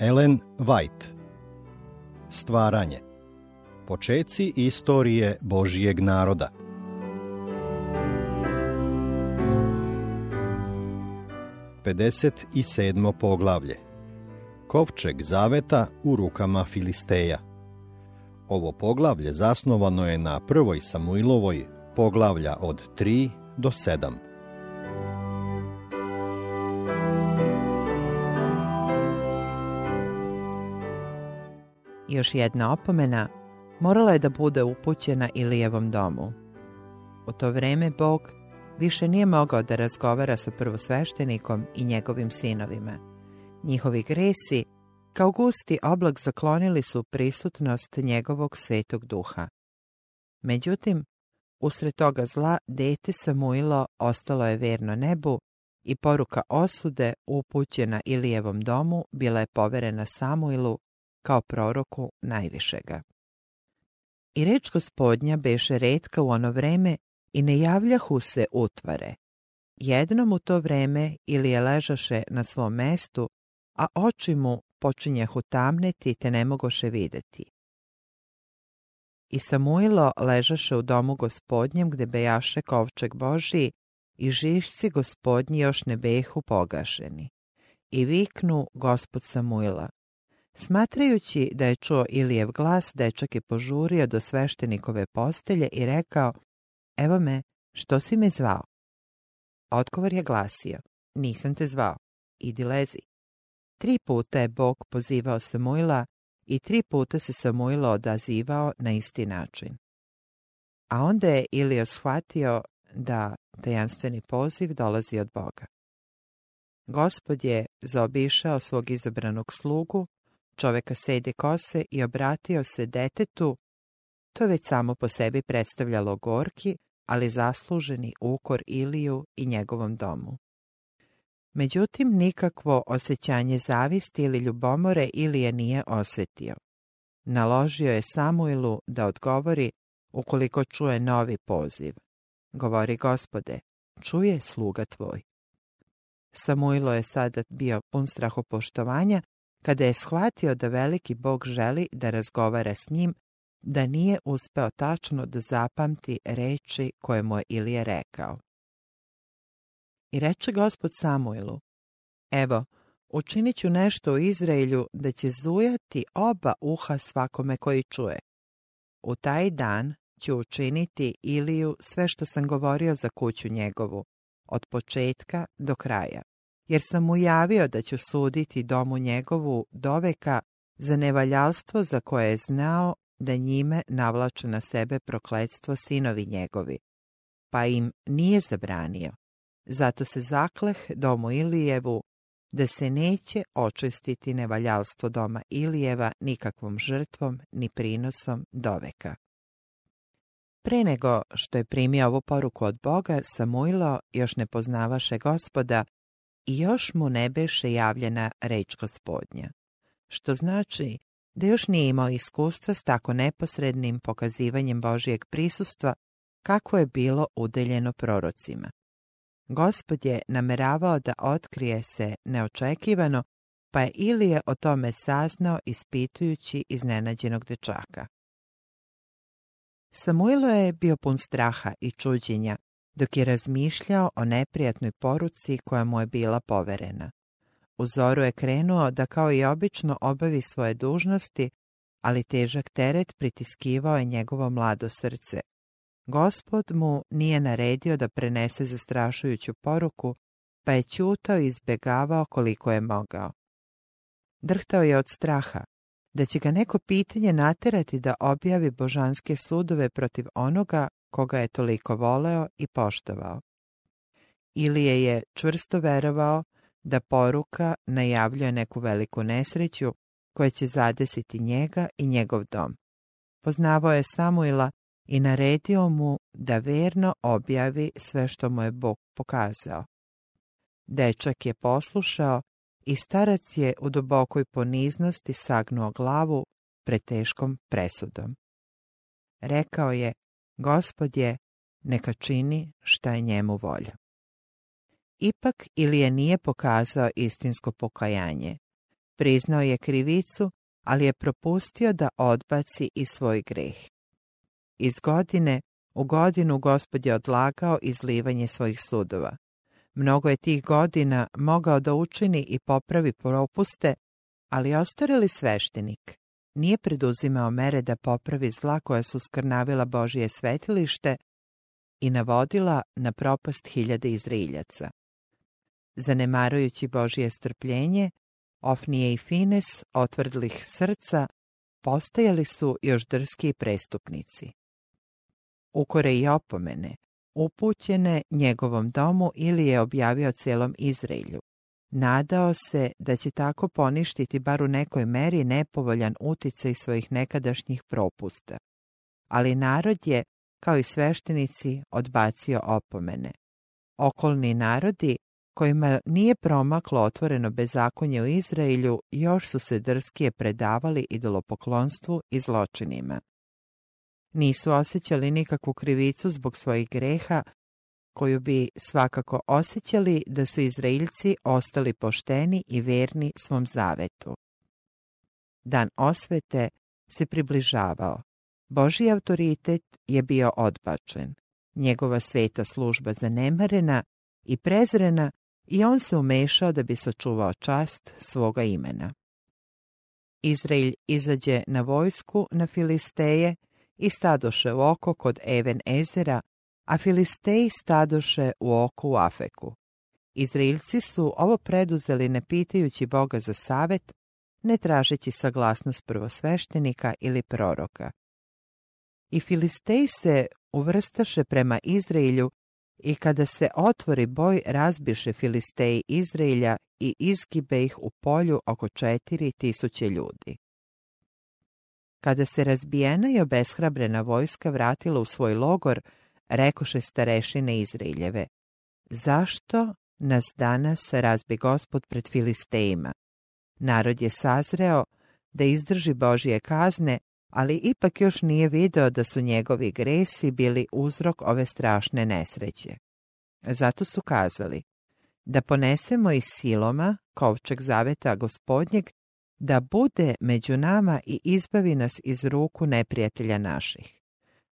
Ellen White. Stvaranje. Počeci istorije Božijeg naroda. Pedeset i sedmo poglavlje. Kovčeg zaveta u rukama Filisteja. Ovo poglavlje zasnovano je na prvoj Samuilovoj poglavlja od 3 do 7. Još jedna opomena morala je da bude upućena Ilijevom domu. U to vreme Bog više nije mogao da razgovara sa prvosveštenikom i njegovim sinovima. Njihovi gresi kao gusti oblak zaklonili su prisutnost njegovog svetog duha. Međutim, usred toga zla, dete Samuilo ostalo je verno nebu i poruka osude upućena Ilijevom domu bila je poverena Samuilu kao proroku najvišega. I reč gospodnja beše redka u ono vreme i ne javljahu se utvare. Jednom u to vreme ili je ležaše na svom mestu, a oči mu počinjehu tamneti te ne mogoše videti. I Samuilo ležaše u domu gospodnjem gde bejaše kovčeg Božiji i žišci gospodnji još ne behu pogašeni. I viknu gospod Samuila, Smatrajući da je čuo Ilijev glas, dečak je požurio do sveštenikove postelje i rekao, evo me, što si me zvao? Odgovor je glasio, nisam te zvao, idi lezi. Tri puta je Bog pozivao Samuila i tri puta se Samuilo odazivao na isti način. A onda je Ilio shvatio da tajanstveni poziv dolazi od Boga. Gospod je zaobišao svog izabranog slugu čoveka sede kose i obratio se detetu, to već samo po sebi predstavljalo gorki, ali zasluženi ukor Iliju i njegovom domu. Međutim, nikakvo osjećanje zavisti ili ljubomore Ilije nije osjetio. Naložio je Samuilu da odgovori ukoliko čuje novi poziv. Govori gospode, čuje sluga tvoj. Samuilo je sada bio pun strahopoštovanja kada je shvatio da veliki Bog želi da razgovara s njim, da nije uspeo tačno da zapamti reči koje mu je Ilije rekao. I reče gospod Samuelu, evo, učinit ću nešto u Izraelju da će zujati oba uha svakome koji čuje. U taj dan ću učiniti Iliju sve što sam govorio za kuću njegovu, od početka do kraja jer sam mu javio da ću suditi domu njegovu doveka za nevaljalstvo za koje je znao da njime navlače na sebe prokletstvo sinovi njegovi, pa im nije zabranio. Zato se zakleh domu Ilijevu da se neće očistiti nevaljalstvo doma Ilijeva nikakvom žrtvom ni prinosom doveka. Pre nego što je primio ovu poruku od Boga, Samuilo još ne poznavaše gospoda još mu ne beše javljena reč gospodnja, što znači da još nije imao iskustva s tako neposrednim pokazivanjem Božijeg prisustva kako je bilo udeljeno prorocima. Gospod je nameravao da otkrije se neočekivano, pa je Ilije o tome saznao ispitujući iznenađenog dečaka. Samuilo je bio pun straha i čuđenja dok je razmišljao o neprijatnoj poruci koja mu je bila poverena. U zoru je krenuo da kao i obično obavi svoje dužnosti, ali težak teret pritiskivao je njegovo mlado srce. Gospod mu nije naredio da prenese zastrašujuću poruku, pa je ćutao i izbjegavao koliko je mogao. Drhtao je od straha, da će ga neko pitanje naterati da objavi božanske sudove protiv onoga koga je toliko voleo i poštovao. Ilije je čvrsto verovao da poruka najavljuje neku veliku nesreću koja će zadesiti njega i njegov dom. Poznavao je Samuila i naredio mu da verno objavi sve što mu je Bog pokazao. Dečak je poslušao i starac je u dubokoj poniznosti sagnuo glavu pred teškom presudom. Rekao je, Gospod je, neka čini šta je njemu volja. Ipak Ilije nije pokazao istinsko pokajanje. Priznao je krivicu, ali je propustio da odbaci i svoj greh. Iz godine u godinu gospod je odlagao izlivanje svojih sudova. Mnogo je tih godina mogao da učini i popravi propuste, ali ostarili sveštenik nije preduzimao mere da popravi zla koja su skrnavila Božije svetilište i navodila na propast hiljade Izraeljaca. Zanemarujući Božije strpljenje, Ofnije i Fines, otvrdlih srca, postajali su još drski prestupnici. Ukore i opomene, upućene njegovom domu ili je objavio celom Izraelju. Nadao se da će tako poništiti bar u nekoj meri nepovoljan uticaj svojih nekadašnjih propusta. Ali narod je, kao i sveštenici, odbacio opomene. Okolni narodi, kojima nije promaklo otvoreno bezakonje u Izraelju, još su se drskije predavali idolopoklonstvu i zločinima. Nisu osjećali nikakvu krivicu zbog svojih greha, koju bi svakako osjećali da su Izraelci ostali pošteni i verni svom zavetu. Dan osvete se približavao. Božji autoritet je bio odbačen, njegova sveta služba zanemarena i prezrena i on se umešao da bi sačuvao čast svoga imena. Izrael izađe na vojsku na Filisteje i stadoše u oko kod Even Ezera, a Filisteji stadoše u oku u Afeku. Izraelci su ovo preduzeli ne pitajući Boga za savet, ne tražeći saglasnost prvosveštenika ili proroka. I Filisteji se uvrstaše prema Izraelju i kada se otvori boj razbiše Filisteji Izraelja i izgibe ih u polju oko četiri tisuće ljudi. Kada se razbijena i obeshrabrena vojska vratila u svoj logor, rekoše starešine Izraeljeve, zašto nas danas razbi gospod pred Filistejima? Narod je sazreo da izdrži Božije kazne, ali ipak još nije video da su njegovi gresi bili uzrok ove strašne nesreće. Zato su kazali, da ponesemo iz siloma kovčeg zaveta gospodnjeg, da bude među nama i izbavi nas iz ruku neprijatelja naših.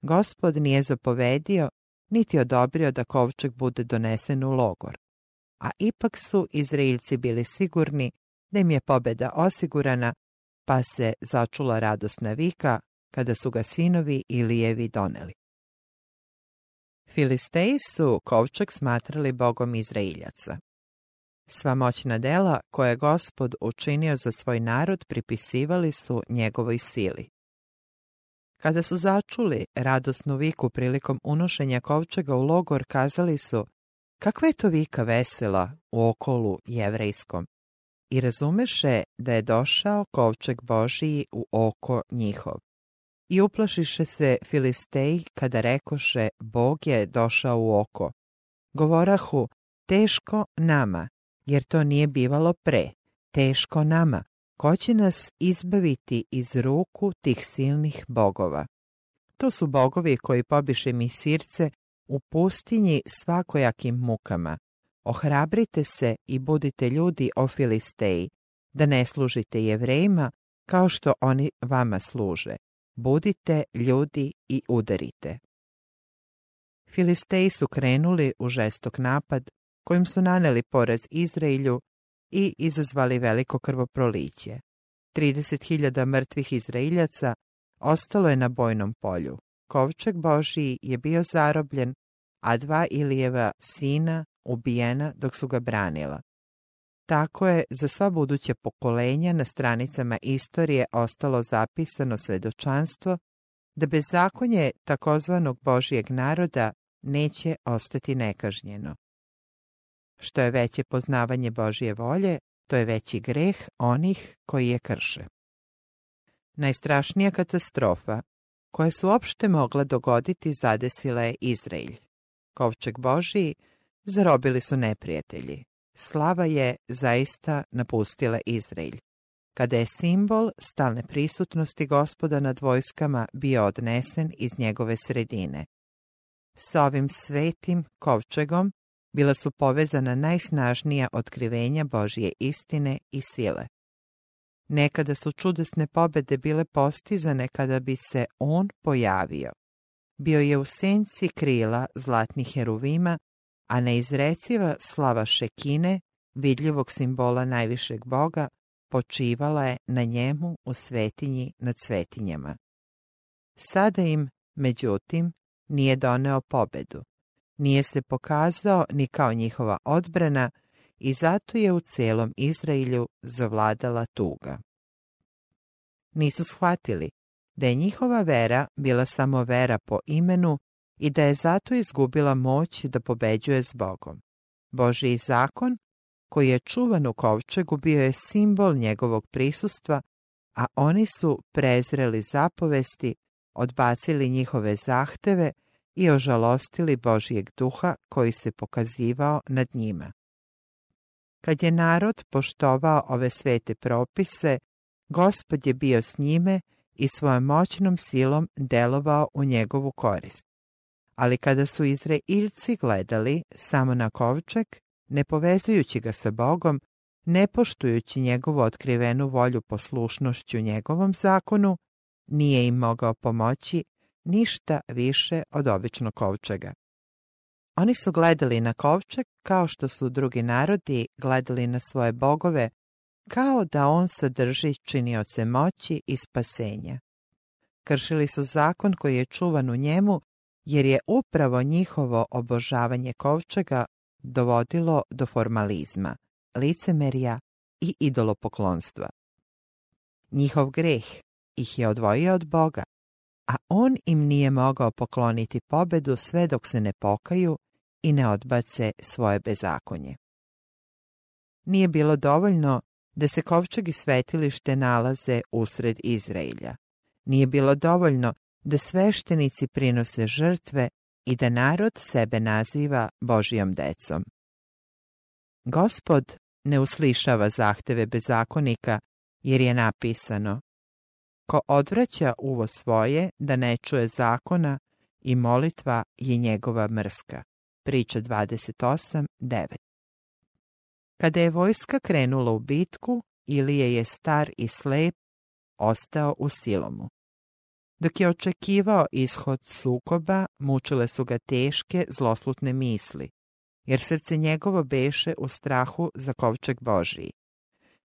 Gospod nije zapovedio, niti odobrio da kovčeg bude donesen u logor. A ipak su Izraelci bili sigurni da im je pobeda osigurana, pa se začula radosna vika kada su ga sinovi Ilijevi doneli. Filisteji su kovčeg smatrali bogom Izraeljaca. Sva moćna dela koje je gospod učinio za svoj narod pripisivali su njegovoj sili. Kada su začuli radosnu viku prilikom unošenja kovčega u logor, kazali su kakva je to vika vesela u okolu jevrejskom i razumeše da je došao kovčeg Božiji u oko njihov. I uplašiše se Filisteji kada rekoše Bog je došao u oko. Govorahu, teško nama, jer to nije bivalo pre, teško nama, ko će nas izbaviti iz ruku tih silnih bogova? To su bogovi koji pobiše mi sirce u pustinji svakojakim mukama. Ohrabrite se i budite ljudi o Filisteji, da ne služite jevrejima kao što oni vama služe. Budite ljudi i udarite. Filisteji su krenuli u žestok napad kojim su naneli poraz Izraelju i izazvali veliko krvoproliće. 30.000 mrtvih Izraeljaca ostalo je na bojnom polju. Kovčeg Božiji je bio zarobljen, a dva Ilijeva sina ubijena dok su ga branila. Tako je za sva buduća pokolenja na stranicama istorije ostalo zapisano svedočanstvo da bezakonje takozvanog Božijeg naroda neće ostati nekažnjeno. Što je veće poznavanje Božje volje, to je veći greh onih koji je krše. Najstrašnija katastrofa koja se uopšte mogla dogoditi zadesila je Izraelj. Kovčeg Božiji zarobili su neprijatelji. Slava je zaista napustila Izraelj. Kada je simbol stalne prisutnosti gospoda nad vojskama bio odnesen iz njegove sredine. Sa ovim svetim kovčegom bila su povezana najsnažnija otkrivenja Božje istine i sile. Nekada su čudesne pobede bile postizane kada bi se on pojavio. Bio je u senci krila zlatnih heruvima, a neizreciva slava šekine, vidljivog simbola najvišeg boga, počivala je na njemu u svetinji nad svetinjama. Sada im, međutim, nije doneo pobedu. Nije se pokazao ni kao njihova odbrana i zato je u celom Izraelju zavladala tuga. Nisu shvatili da je njihova vera bila samo vera po imenu i da je zato izgubila moć da pobeđuje s Bogom. Božiji zakon, koji je čuvan u kovčegu, bio je simbol njegovog prisustva, a oni su prezreli zapovesti, odbacili njihove zahteve i ožalostili Božijeg duha koji se pokazivao nad njima. Kad je narod poštovao ove svete propise, Gospod je bio s njime i svojom moćnom silom delovao u njegovu korist. Ali kada su Izraeljci gledali samo na kovčeg, ne povezujući ga sa Bogom, ne poštujući njegovu otkrivenu volju poslušnošću njegovom zakonu, nije im mogao pomoći ništa više od običnog kovčega. Oni su gledali na kovčeg kao što su drugi narodi gledali na svoje bogove, kao da on sadrži činioce moći i spasenja. Kršili su zakon koji je čuvan u njemu, jer je upravo njihovo obožavanje kovčega dovodilo do formalizma, licemerja i idolopoklonstva. Njihov greh ih je odvojio od Boga, a on im nije mogao pokloniti pobedu sve dok se ne pokaju i ne odbace svoje bezakonje. Nije bilo dovoljno da se kovčeg i svetilište nalaze usred Izraelja. Nije bilo dovoljno da sveštenici prinose žrtve i da narod sebe naziva Božijom decom. Gospod ne uslišava zahteve bezakonika, jer je napisano Ko odvraća uvo svoje da ne čuje zakona i molitva je njegova mrska. Priča 28.9 Kada je vojska krenula u bitku, Ilije je star i slep, ostao u silomu. Dok je očekivao ishod sukoba, mučile su ga teške, zloslutne misli, jer srce njegovo beše u strahu za kovčeg Božiji.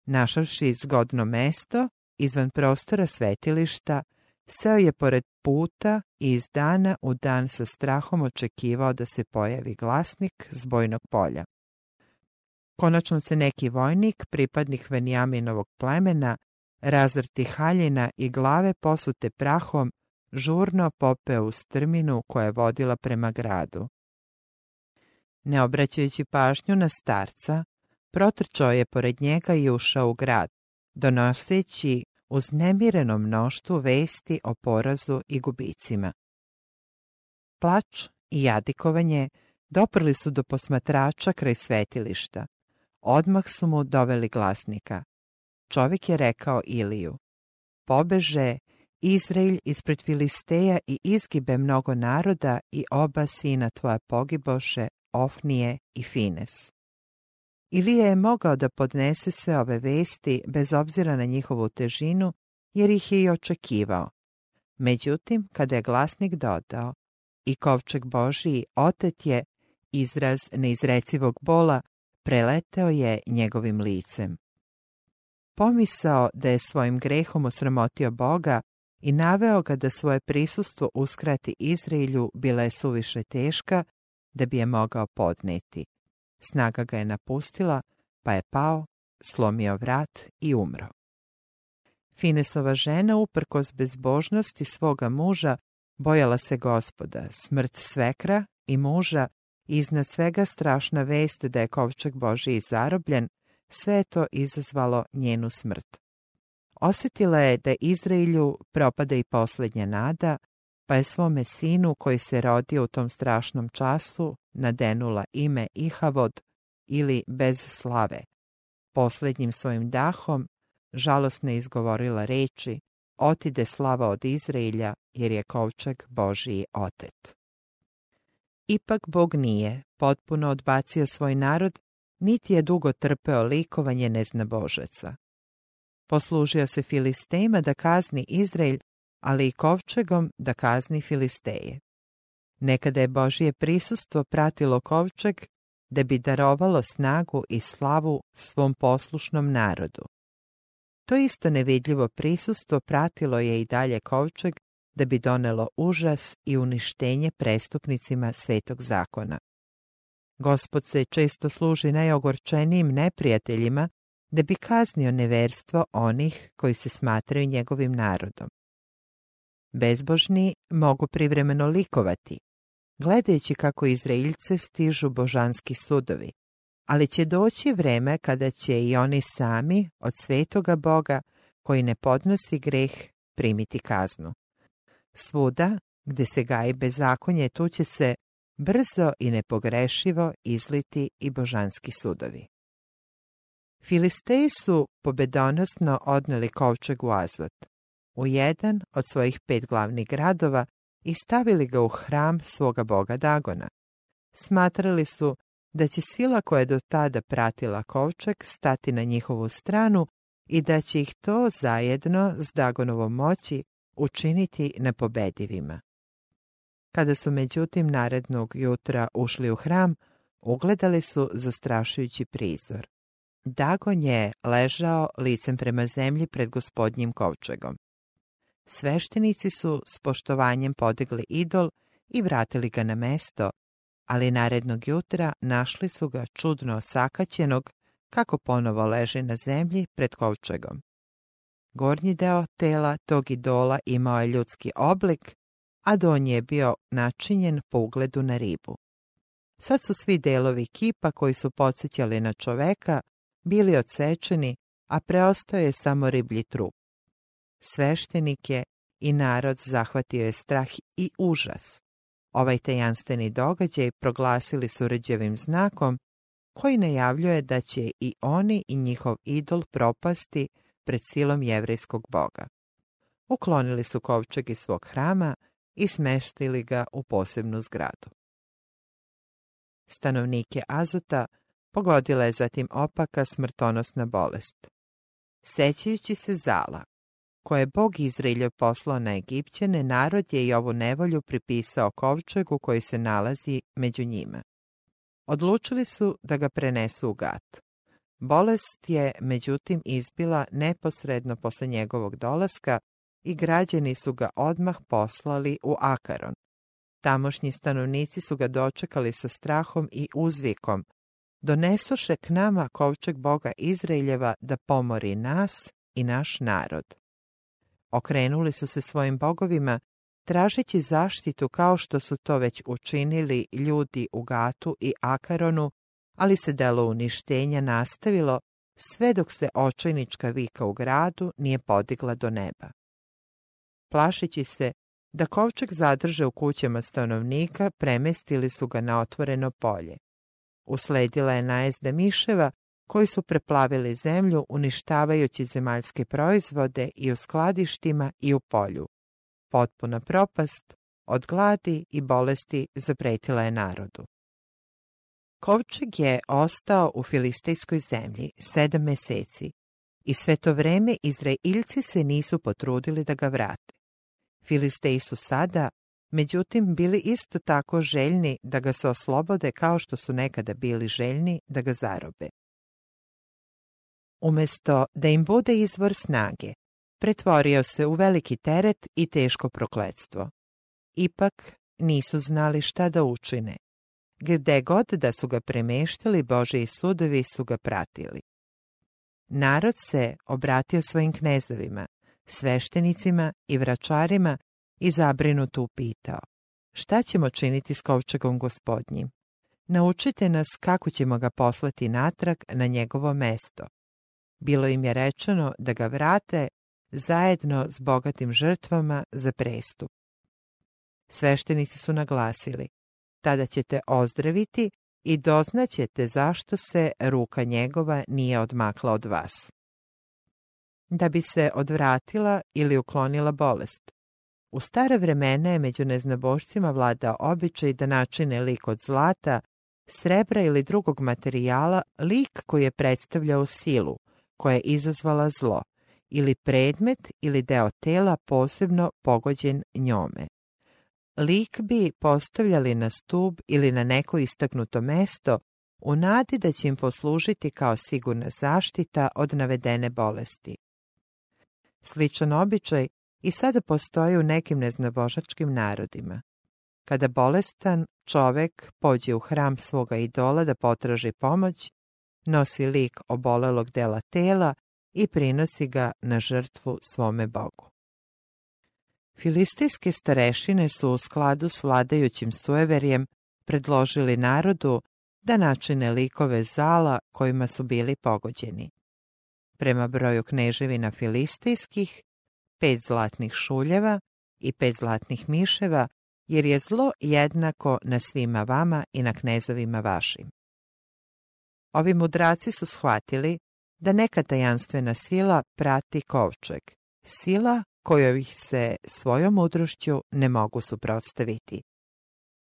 Našavši zgodno mesto, izvan prostora svetilišta, seo je pored puta i iz dana u dan sa strahom očekivao da se pojavi glasnik s bojnog polja. Konačno se neki vojnik, pripadnik Venjaminovog plemena, razrti haljina i glave posute prahom, žurno popeo u strminu koja je vodila prema gradu. Ne obraćajući pažnju na starca, protrčao je pored njega i ušao u grad, donoseći uz nemireno mnoštvo vesti o porazu i gubicima. Plač i jadikovanje doprli su do posmatrača kraj svetilišta. Odmah su mu doveli glasnika. Čovjek je rekao Iliju, pobeže Izrael ispred Filisteja i izgibe mnogo naroda i oba sina tvoja pogiboše, Ofnije i Fines. Ilija je mogao da podnese sve ove vesti bez obzira na njihovu težinu, jer ih je i očekivao. Međutim, kada je glasnik dodao i kovčeg Božiji otet je, izraz neizrecivog bola preleteo je njegovim licem. Pomisao da je svojim grehom osramotio Boga i naveo ga da svoje prisustvo uskrati Izraelju bila je suviše teška da bi je mogao podneti. Snaga ga je napustila, pa je pao, slomio vrat i umro. Finesova žena, uprkos bezbožnosti svoga muža, bojala se gospoda, smrt svekra i muža, iznad svega strašna vest da je kovčeg Božiji zarobljen, sve je to izazvalo njenu smrt. Osjetila je da Izraelju propada i posljednja nada, pa je svome sinu koji se rodio u tom strašnom času nadenula ime Ihavod ili bez slave. Posljednjim svojim dahom žalosno izgovorila reči Otide slava od Izraelja jer je kovčeg Božiji otet. Ipak Bog nije potpuno odbacio svoj narod, niti je dugo trpeo likovanje neznabožaca. Poslužio se Filistejima da kazni Izrael, ali i kovčegom da kazni Filisteje. Nekada je Božije prisustvo pratilo kovčeg da bi darovalo snagu i slavu svom poslušnom narodu. To isto nevidljivo prisustvo pratilo je i dalje kovčeg da bi donelo užas i uništenje prestupnicima svetog zakona. Gospod se često služi najogorčenijim neprijateljima da bi kaznio neverstvo onih koji se smatraju njegovim narodom. Bezbožni mogu privremeno likovati, gledajući kako Izraeljice stižu božanski sudovi, ali će doći vreme kada će i oni sami od svetoga Boga koji ne podnosi greh primiti kaznu. Svuda gdje se gaji bezakonje tu će se brzo i nepogrešivo izliti i božanski sudovi. Filisteji su pobedonosno odneli kovčeg u Azot, u jedan od svojih pet glavnih gradova i stavili ga u hram svoga boga Dagona. Smatrali su da će sila koja je do tada pratila kovčeg stati na njihovu stranu i da će ih to zajedno s Dagonovom moći učiniti nepobedivima. Kada su međutim narednog jutra ušli u hram, ugledali su zastrašujući prizor. Dagon je ležao licem prema zemlji pred gospodnjim kovčegom. Sveštenici su s poštovanjem podigli idol i vratili ga na mesto, ali narednog jutra našli su ga čudno osakaćenog kako ponovo leži na zemlji pred kovčegom. Gornji deo tela tog idola imao je ljudski oblik, a donji je bio načinjen po ugledu na ribu. Sad su svi delovi kipa koji su podsjećali na čoveka bili odsečeni, a preostao je samo riblji trup. Sveštenike i narod zahvatio je strah i užas. Ovaj tajanstveni događaj proglasili su ređevim znakom koji najavljuje da će i oni i njihov idol propasti pred silom jevrejskog boga. Uklonili su kovčeg iz svog hrama i smeštili ga u posebnu zgradu. Stanovnike Azota pogodila je zatim opaka smrtonosna bolest. Sećajući se zala, koje je Bog Izraelje poslao na Egipćane, narod je i ovu nevolju pripisao kovčegu koji se nalazi među njima. Odlučili su da ga prenesu u gat. Bolest je, međutim, izbila neposredno posle njegovog dolaska i građani su ga odmah poslali u Akaron. Tamošnji stanovnici su ga dočekali sa strahom i uzvikom. Donesoše k nama kovčeg Boga Izraeljeva da pomori nas i naš narod. Okrenuli su se svojim bogovima, tražeći zaštitu kao što su to već učinili ljudi u Gatu i Akaronu, ali se delo uništenja nastavilo sve dok se očajnička vika u gradu nije podigla do neba. Plašići se da kovčeg zadrže u kućama stanovnika, premestili su ga na otvoreno polje. Usledila je najezda miševa koji su preplavili zemlju uništavajući zemaljske proizvode i u skladištima i u polju. Potpuna propast od gladi i bolesti zapretila je narodu. Kovčeg je ostao u filistejskoj zemlji sedam meseci i sve to vreme Izraeljci se nisu potrudili da ga vrate. Filisteji su sada, međutim, bili isto tako željni da ga se oslobode kao što su nekada bili željni da ga zarobe. Umjesto da im bude izvor snage, pretvorio se u veliki teret i teško prokledstvo. Ipak nisu znali šta da učine. Gde god da su ga premeštili, Božiji sudovi su ga pratili. Narod se obratio svojim knezovima, sveštenicima i vračarima i zabrinuto upitao. Šta ćemo činiti s kovčegom gospodnjim? Naučite nas kako ćemo ga poslati natrag na njegovo mesto. Bilo im je rečeno da ga vrate zajedno s bogatim žrtvama za prestup. Sveštenici su naglasili, tada ćete ozdraviti i doznaćete zašto se ruka njegova nije odmakla od vas. Da bi se odvratila ili uklonila bolest. U stare vremena je među neznabošcima vladao običaj da načine lik od zlata, srebra ili drugog materijala lik koji je predstavljao silu, koja je izazvala zlo ili predmet ili deo tela posebno pogođen njome. Lik bi postavljali na stub ili na neko istaknuto mesto u nadi da će im poslužiti kao sigurna zaštita od navedene bolesti. Sličan običaj i sada postoji u nekim neznabožačkim narodima. Kada bolestan čovek pođe u hram svoga idola da potraži pomoć, nosi lik obolelog dela tela i prinosi ga na žrtvu svome bogu. Filistijske starešine su u skladu s vladajućim sueverjem predložili narodu da načine likove zala kojima su bili pogođeni. Prema broju kneževina filistijskih, pet zlatnih šuljeva i pet zlatnih miševa, jer je zlo jednako na svima vama i na knezovima vašim. Ovi mudraci su shvatili da neka tajanstvena sila prati kovčeg, sila kojoj ih se svojom mudrošću ne mogu suprotstaviti.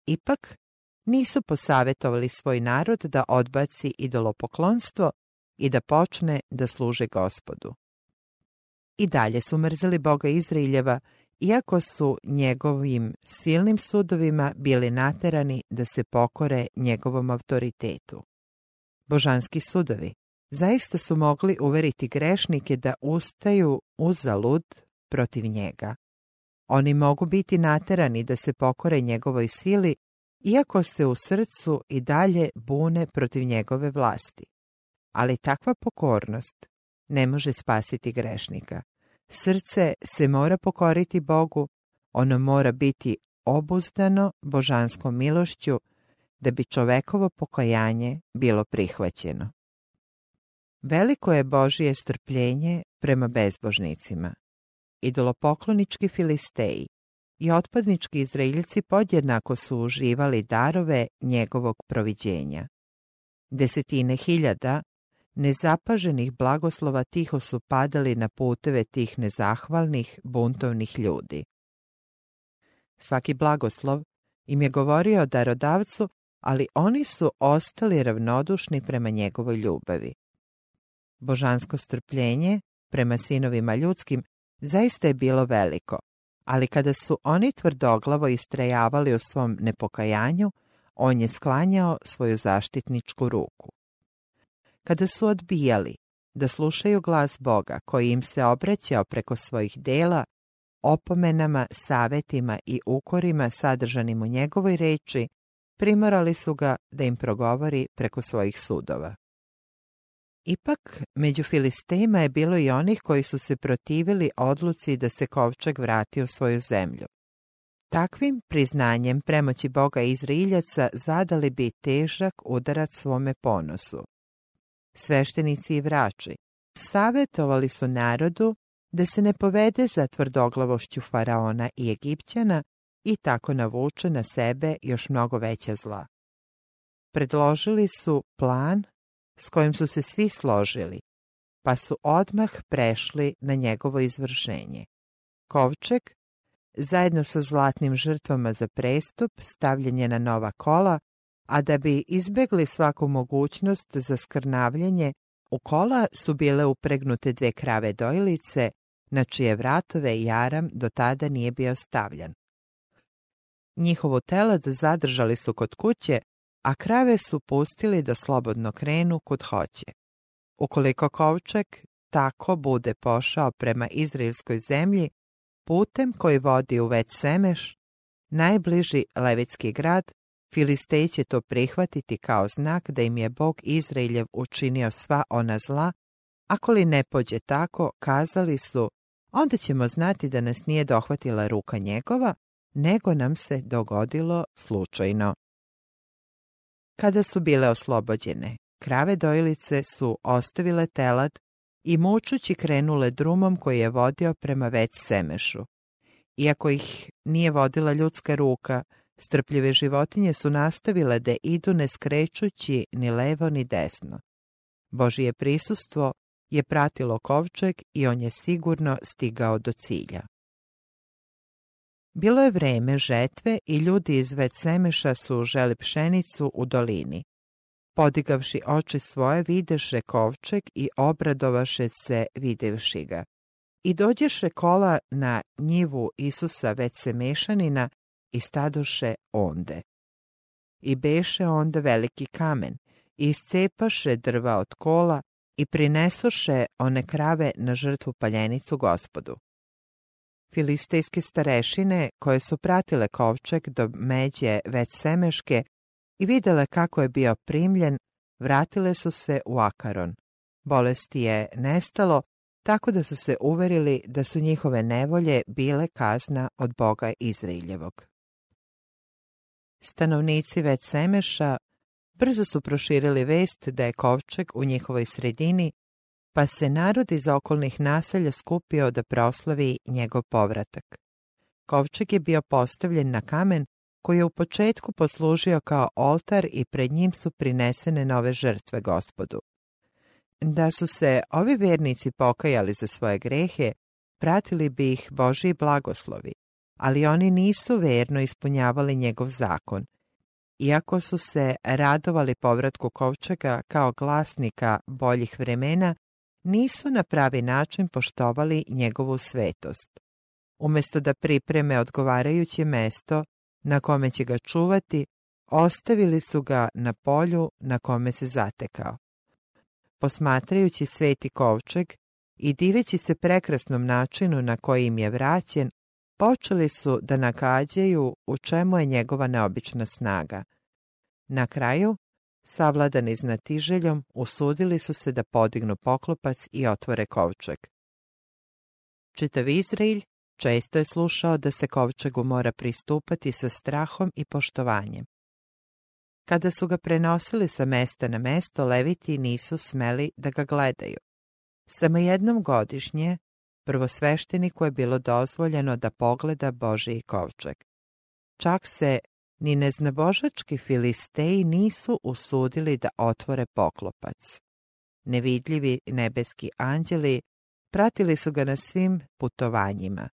Ipak, nisu posavjetovali svoj narod da odbaci idolopoklonstvo i da počne da služe gospodu. I dalje su mrzeli Boga Izraeljeva, iako su njegovim silnim sudovima bili naterani da se pokore njegovom autoritetu. Božanski sudovi zaista su mogli uveriti grešnike da ustaju uzalud protiv njega. Oni mogu biti naterani da se pokore njegovoj sili, iako se u srcu i dalje bune protiv njegove vlasti. Ali takva pokornost ne može spasiti grešnika. Srce se mora pokoriti Bogu, ono mora biti obuzdano božanskom milošću da bi čovekovo pokajanje bilo prihvaćeno. Veliko je Božije strpljenje prema bezbožnicima. Idolopoklonički filisteji i otpadnički Izraeljci podjednako su uživali darove njegovog proviđenja. Desetine hiljada nezapaženih blagoslova tiho su padali na puteve tih nezahvalnih, buntovnih ljudi. Svaki blagoslov im je govorio darodavcu, ali oni su ostali ravnodušni prema njegovoj ljubavi. Božansko strpljenje prema sinovima ljudskim zaista je bilo veliko, ali kada su oni tvrdoglavo istrajavali u svom nepokajanju, on je sklanjao svoju zaštitničku ruku. Kada su odbijali da slušaju glas Boga koji im se obraćao preko svojih dela, opomenama, savetima i ukorima sadržanim u njegovoj reči, primorali su ga da im progovori preko svojih sudova. Ipak, među Filistejima je bilo i onih koji su se protivili odluci da se kovčeg vrati u svoju zemlju. Takvim priznanjem premoći Boga Izraeljaca zadali bi težak udarac svome ponosu. Sveštenici i vrači savjetovali su narodu da se ne povede za tvrdoglavošću faraona i Egipćana i tako navuče na sebe još mnogo veća zla. Predložili su plan s kojim su se svi složili, pa su odmah prešli na njegovo izvršenje. Kovček, zajedno sa zlatnim žrtvama za prestup, stavljen je na nova kola, a da bi izbegli svaku mogućnost za skrnavljanje, u kola su bile upregnute dve krave dojlice, na čije vratove jaram do tada nije bio stavljan. Njihovo telad zadržali su kod kuće, a krave su pustili da slobodno krenu kud hoće. Ukoliko kovček tako bude pošao prema izraelskoj zemlji, putem koji vodi u već Semeš, najbliži levitski grad, Filistej će to prihvatiti kao znak da im je Bog Izraeljev učinio sva ona zla, ako li ne pođe tako, kazali su, onda ćemo znati da nas nije dohvatila ruka njegova, nego nam se dogodilo slučajno. Kada su bile oslobođene, krave dojlice su ostavile telad i mučući krenule drumom koji je vodio prema već Semešu. Iako ih nije vodila ljudska ruka, strpljive životinje su nastavile da idu ne skrećući ni levo ni desno. Božije prisustvo je pratilo kovčeg i on je sigurno stigao do cilja. Bilo je vreme žetve i ljudi iz Semeša su želi pšenicu u dolini. Podigavši oči svoje videše kovčeg i obradovaše se videvši ga. I dođeše kola na njivu Isusa mešanina i stadoše onde. I beše onda veliki kamen, i iscepaše drva od kola i prinesoše one krave na žrtvu paljenicu gospodu. Filistejske starešine, koje su pratile kovčeg do međe već semeške i videle kako je bio primljen, vratile su se u Akaron. Bolesti je nestalo, tako da su se uverili da su njihove nevolje bile kazna od Boga Izraeljevog. Stanovnici već Semeša brzo su proširili vest da je kovčeg u njihovoj sredini, pa se narod iz okolnih naselja skupio da proslavi njegov povratak. Kovčeg je bio postavljen na kamen koji je u početku poslužio kao oltar i pred njim su prinesene nove žrtve gospodu. Da su se ovi vernici pokajali za svoje grehe, pratili bi ih Božji blagoslovi, ali oni nisu verno ispunjavali njegov zakon. Iako su se radovali povratku kovčega kao glasnika boljih vremena, nisu na pravi način poštovali njegovu svetost. Umjesto da pripreme odgovarajuće mesto na kome će ga čuvati, ostavili su ga na polju na kome se zatekao. Posmatrajući sveti kovčeg i diveći se prekrasnom načinu na koji im je vraćen, počeli su da nakađaju u čemu je njegova neobična snaga. Na kraju, savladani znatiželjom, usudili su se da podignu poklopac i otvore kovčeg. Čitav Izraelj često je slušao da se kovčegu mora pristupati sa strahom i poštovanjem. Kada su ga prenosili sa mesta na mesto, leviti nisu smeli da ga gledaju. Samo jednom godišnje prvosvešteniku je bilo dozvoljeno da pogleda Božiji kovčeg. Čak se ni neznabožački filisteji nisu usudili da otvore poklopac. Nevidljivi nebeski anđeli pratili su ga na svim putovanjima.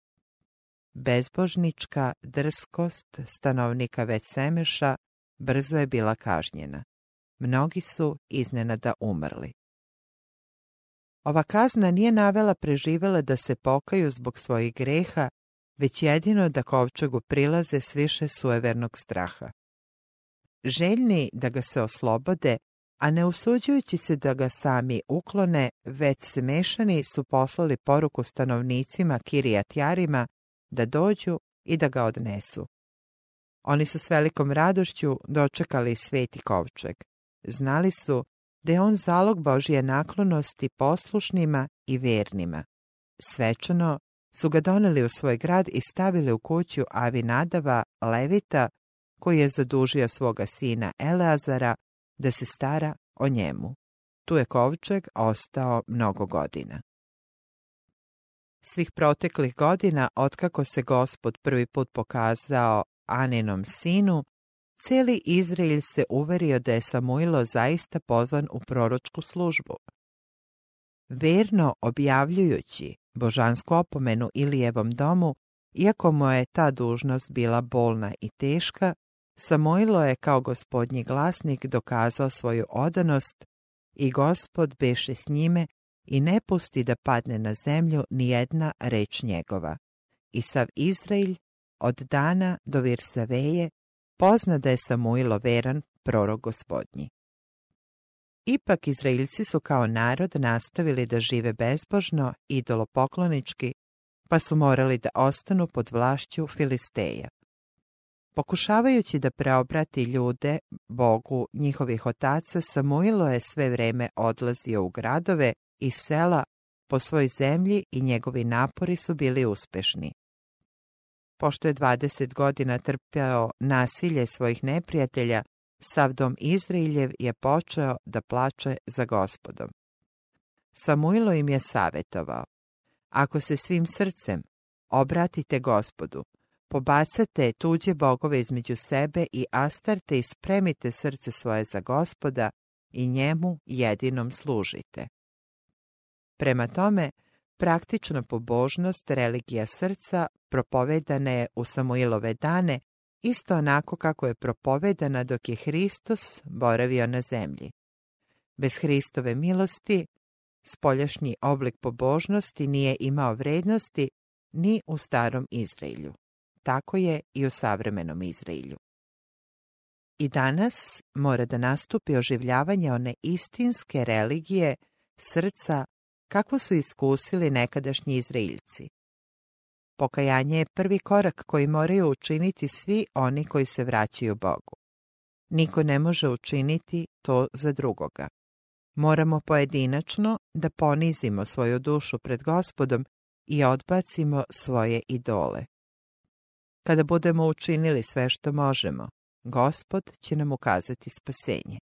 Bezbožnička drskost stanovnika Vecemeša brzo je bila kažnjena. Mnogi su iznenada umrli. Ova kazna nije navela preživele da se pokaju zbog svojih greha, već jedino da kovčegu prilaze s više suevernog straha. Željni da ga se oslobode, a ne usuđujući se da ga sami uklone, već smešani su poslali poruku stanovnicima Kirijatjarima da dođu i da ga odnesu. Oni su s velikom radošću dočekali sveti kovčeg. Znali su da je on zalog Božije naklonosti poslušnima i vernima. Svečano su ga doneli u svoj grad i stavili u kuću Avinadava Levita, koji je zadužio svoga sina Eleazara da se stara o njemu. Tu je kovčeg ostao mnogo godina. Svih proteklih godina, otkako se gospod prvi put pokazao Aninom sinu, cijeli Izrael se uverio da je Samuilo zaista pozvan u proročku službu. Verno objavljujući božansku opomenu Ilijevom domu, iako mu je ta dužnost bila bolna i teška, Samuilo je kao gospodnji glasnik dokazao svoju odanost i gospod beše s njime i ne pusti da padne na zemlju ni jedna reč njegova. I sav Izrael od dana do Virsaveje pozna da je Samuilo veran prorok gospodnji. Ipak Izraelci su kao narod nastavili da žive bezbožno, idolopoklonički, pa su morali da ostanu pod vlašću Filisteja. Pokušavajući da preobrati ljude Bogu njihovih otaca, Samuilo je sve vreme odlazio u gradove i sela po svoj zemlji i njegovi napori su bili uspešni. Pošto je 20 godina trpeo nasilje svojih neprijatelja, sav dom Izraeljev je počeo da plače za gospodom. Samuilo im je savjetovao, ako se svim srcem obratite gospodu, pobacate tuđe bogove između sebe i astarte i spremite srce svoje za gospoda i njemu jedinom služite. Prema tome, praktična pobožnost, religija srca propovedana je u Samuilove dane isto onako kako je propovedana dok je Hristos boravio na zemlji. Bez Hristove milosti spoljašnji oblik pobožnosti nije imao vrednosti ni u starom Izraelju. Tako je i u savremenom Izraelju. I danas mora da nastupi oživljavanje one istinske religije srca kako su iskusili nekadašnji Izraeljci. Pokajanje je prvi korak koji moraju učiniti svi oni koji se vraćaju Bogu. Niko ne može učiniti to za drugoga. Moramo pojedinačno da ponizimo svoju dušu pred gospodom i odbacimo svoje idole. Kada budemo učinili sve što možemo, gospod će nam ukazati spasenje.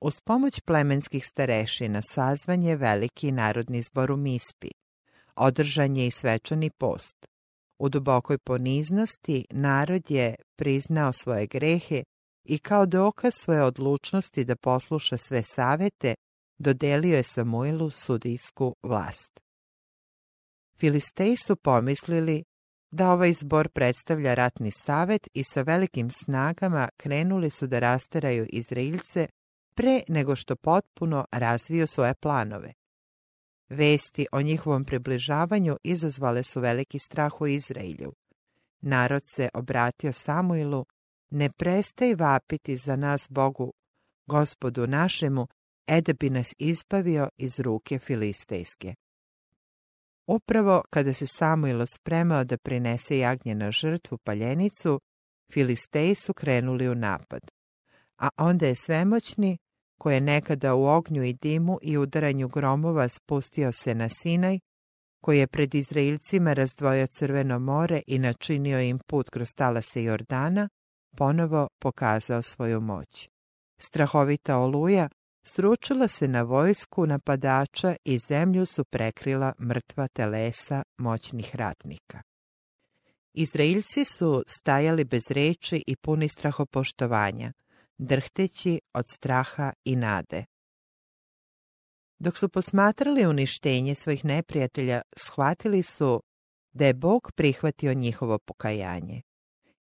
Uz pomoć plemenskih starešina sazvan je veliki narodni zbor u Mispi. Održan je i svečani post. U dubokoj poniznosti narod je priznao svoje grehe i kao dokaz svoje odlučnosti da posluša sve savete, dodelio je Samuilu sudijsku vlast. Filisteji su pomislili da ovaj zbor predstavlja ratni savet i sa velikim snagama krenuli su da rasteraju Izraelce pre nego što potpuno razviju svoje planove. Vesti o njihovom približavanju izazvale su veliki strah u Izraelju. Narod se obratio Samuilu, ne prestaj vapiti za nas Bogu, gospodu našemu, ede bi nas izbavio iz ruke filistejske. Upravo kada se Samuilo spremao da prinese jagnje na žrtvu paljenicu, Filisteji su krenuli u napad. A onda je svemoćni, koji je nekada u ognju i dimu i udaranju gromova spustio se na Sinaj, koji je pred Izraelcima razdvojio Crveno more i načinio im put kroz talase Jordana, ponovo pokazao svoju moć. Strahovita oluja Sručila se na vojsku napadača i zemlju su prekrila mrtva telesa moćnih ratnika. Izraelci su stajali bez reči i puni strahopoštovanja, drhteći od straha i nade. Dok su posmatrali uništenje svojih neprijatelja, shvatili su da je Bog prihvatio njihovo pokajanje.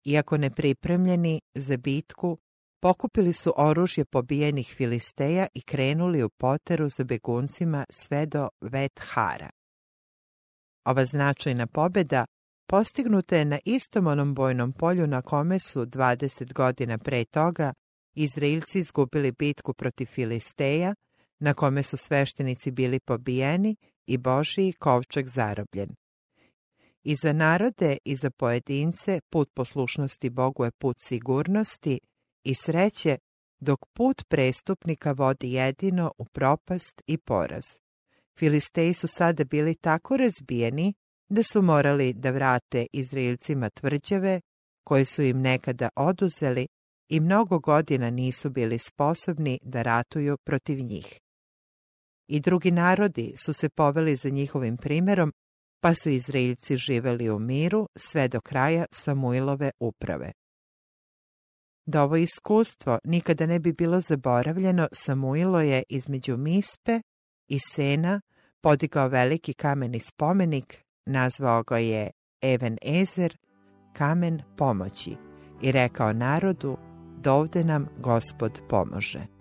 Iako nepripremljeni za bitku, Pokupili su oružje pobijenih Filisteja i krenuli u poteru za beguncima sve do Vethara. Ova značajna pobjeda postignuta je na istom onom bojnom polju na kome su 20 godina pre toga Izraelci izgubili bitku protiv Filisteja, na kome su sveštenici bili pobijeni i Božiji kovčeg zarobljen. I za narode i za pojedince put poslušnosti Bogu je put sigurnosti i sreće, dok put prestupnika vodi jedino u propast i poraz. Filisteji su sada bili tako razbijeni da su morali da vrate Izraelcima tvrđave koje su im nekada oduzeli i mnogo godina nisu bili sposobni da ratuju protiv njih. I drugi narodi su se poveli za njihovim primjerom, pa su Izraelci živeli u miru sve do kraja Samuilove uprave. Da ovo iskustvo nikada ne bi bilo zaboravljeno, Samuilo je između Mispe i Sena podigao veliki kameni spomenik, nazvao ga je Even Ezer, kamen pomoći, i rekao narodu, dovde nam gospod pomože.